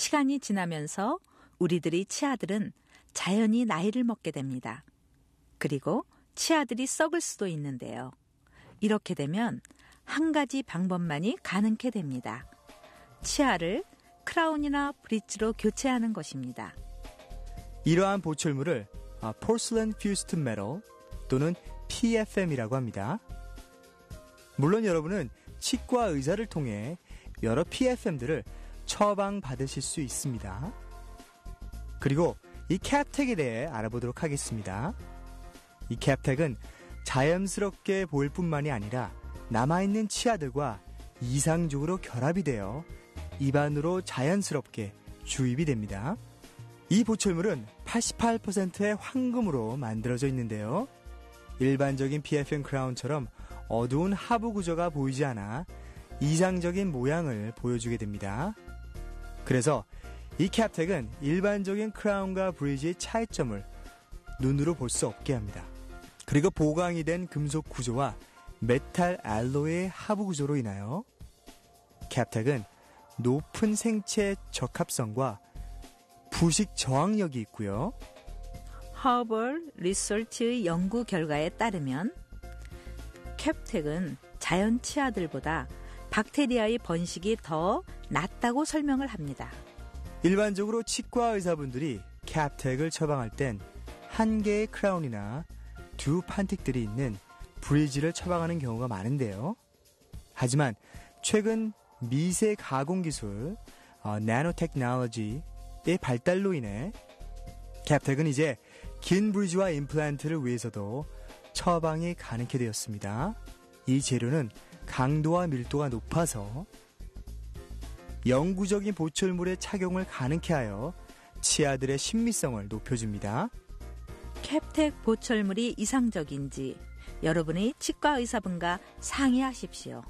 시간이 지나면서 우리들이 치아들은 자연히 나이를 먹게 됩니다. 그리고 치아들이 썩을 수도 있는데요. 이렇게 되면 한 가지 방법만이 가능케 됩니다. 치아를 크라운이나 브릿지로 교체하는 것입니다. 이러한 보철물을 아, Porcelain Fused Metal 또는 PFM이라고 합니다. 물론 여러분은 치과 의사를 통해 여러 PFM들을 처방 받으실 수 있습니다. 그리고 이 캡텍에 대해 알아보도록 하겠습니다. 이 캡텍은 자연스럽게 보일 뿐만이 아니라 남아있는 치아들과 이상적으로 결합이 되어 입안으로 자연스럽게 주입이 됩니다. 이 보철물은 88%의 황금으로 만들어져 있는데요. 일반적인 PFM 크라운처럼 어두운 하부 구조가 보이지 않아 이상적인 모양을 보여주게 됩니다. 그래서 이 캡텍은 일반적인 크라운과 브리지의 차이점을 눈으로 볼 수 없게 합니다. 그리고 보강이 된 금속 구조와 metal alloy의 하부 구조로 인하여 캡텍은 높은 생체 적합성과 부식 저항력이 있고요. 허벌 리서치의 연구 결과에 따르면 캡텍은 자연 치아들보다 박테리아의 번식이 더 낮다고 설명을 합니다. 일반적으로 치과 의사분들이 캡텍을 처방할 땐 한 개의 크라운이나 두 판틱들이 있는 브리지를 처방하는 경우가 많은데요. 하지만 최근 미세 가공 기술, 어, 나노 테크놀로지의 발달로 인해 캡텍은 이제 긴 브리지와 임플란트를 위해서도 처방이 가능케 되었습니다. 이 재료는 강도와 밀도가 높아서 영구적인 보철물의 착용을 가능케 하여 치아들의 신미성을 높여줍니다. 캡텍 보철물이 이상적인지 여러분의 치과 의사분과 상의하십시오.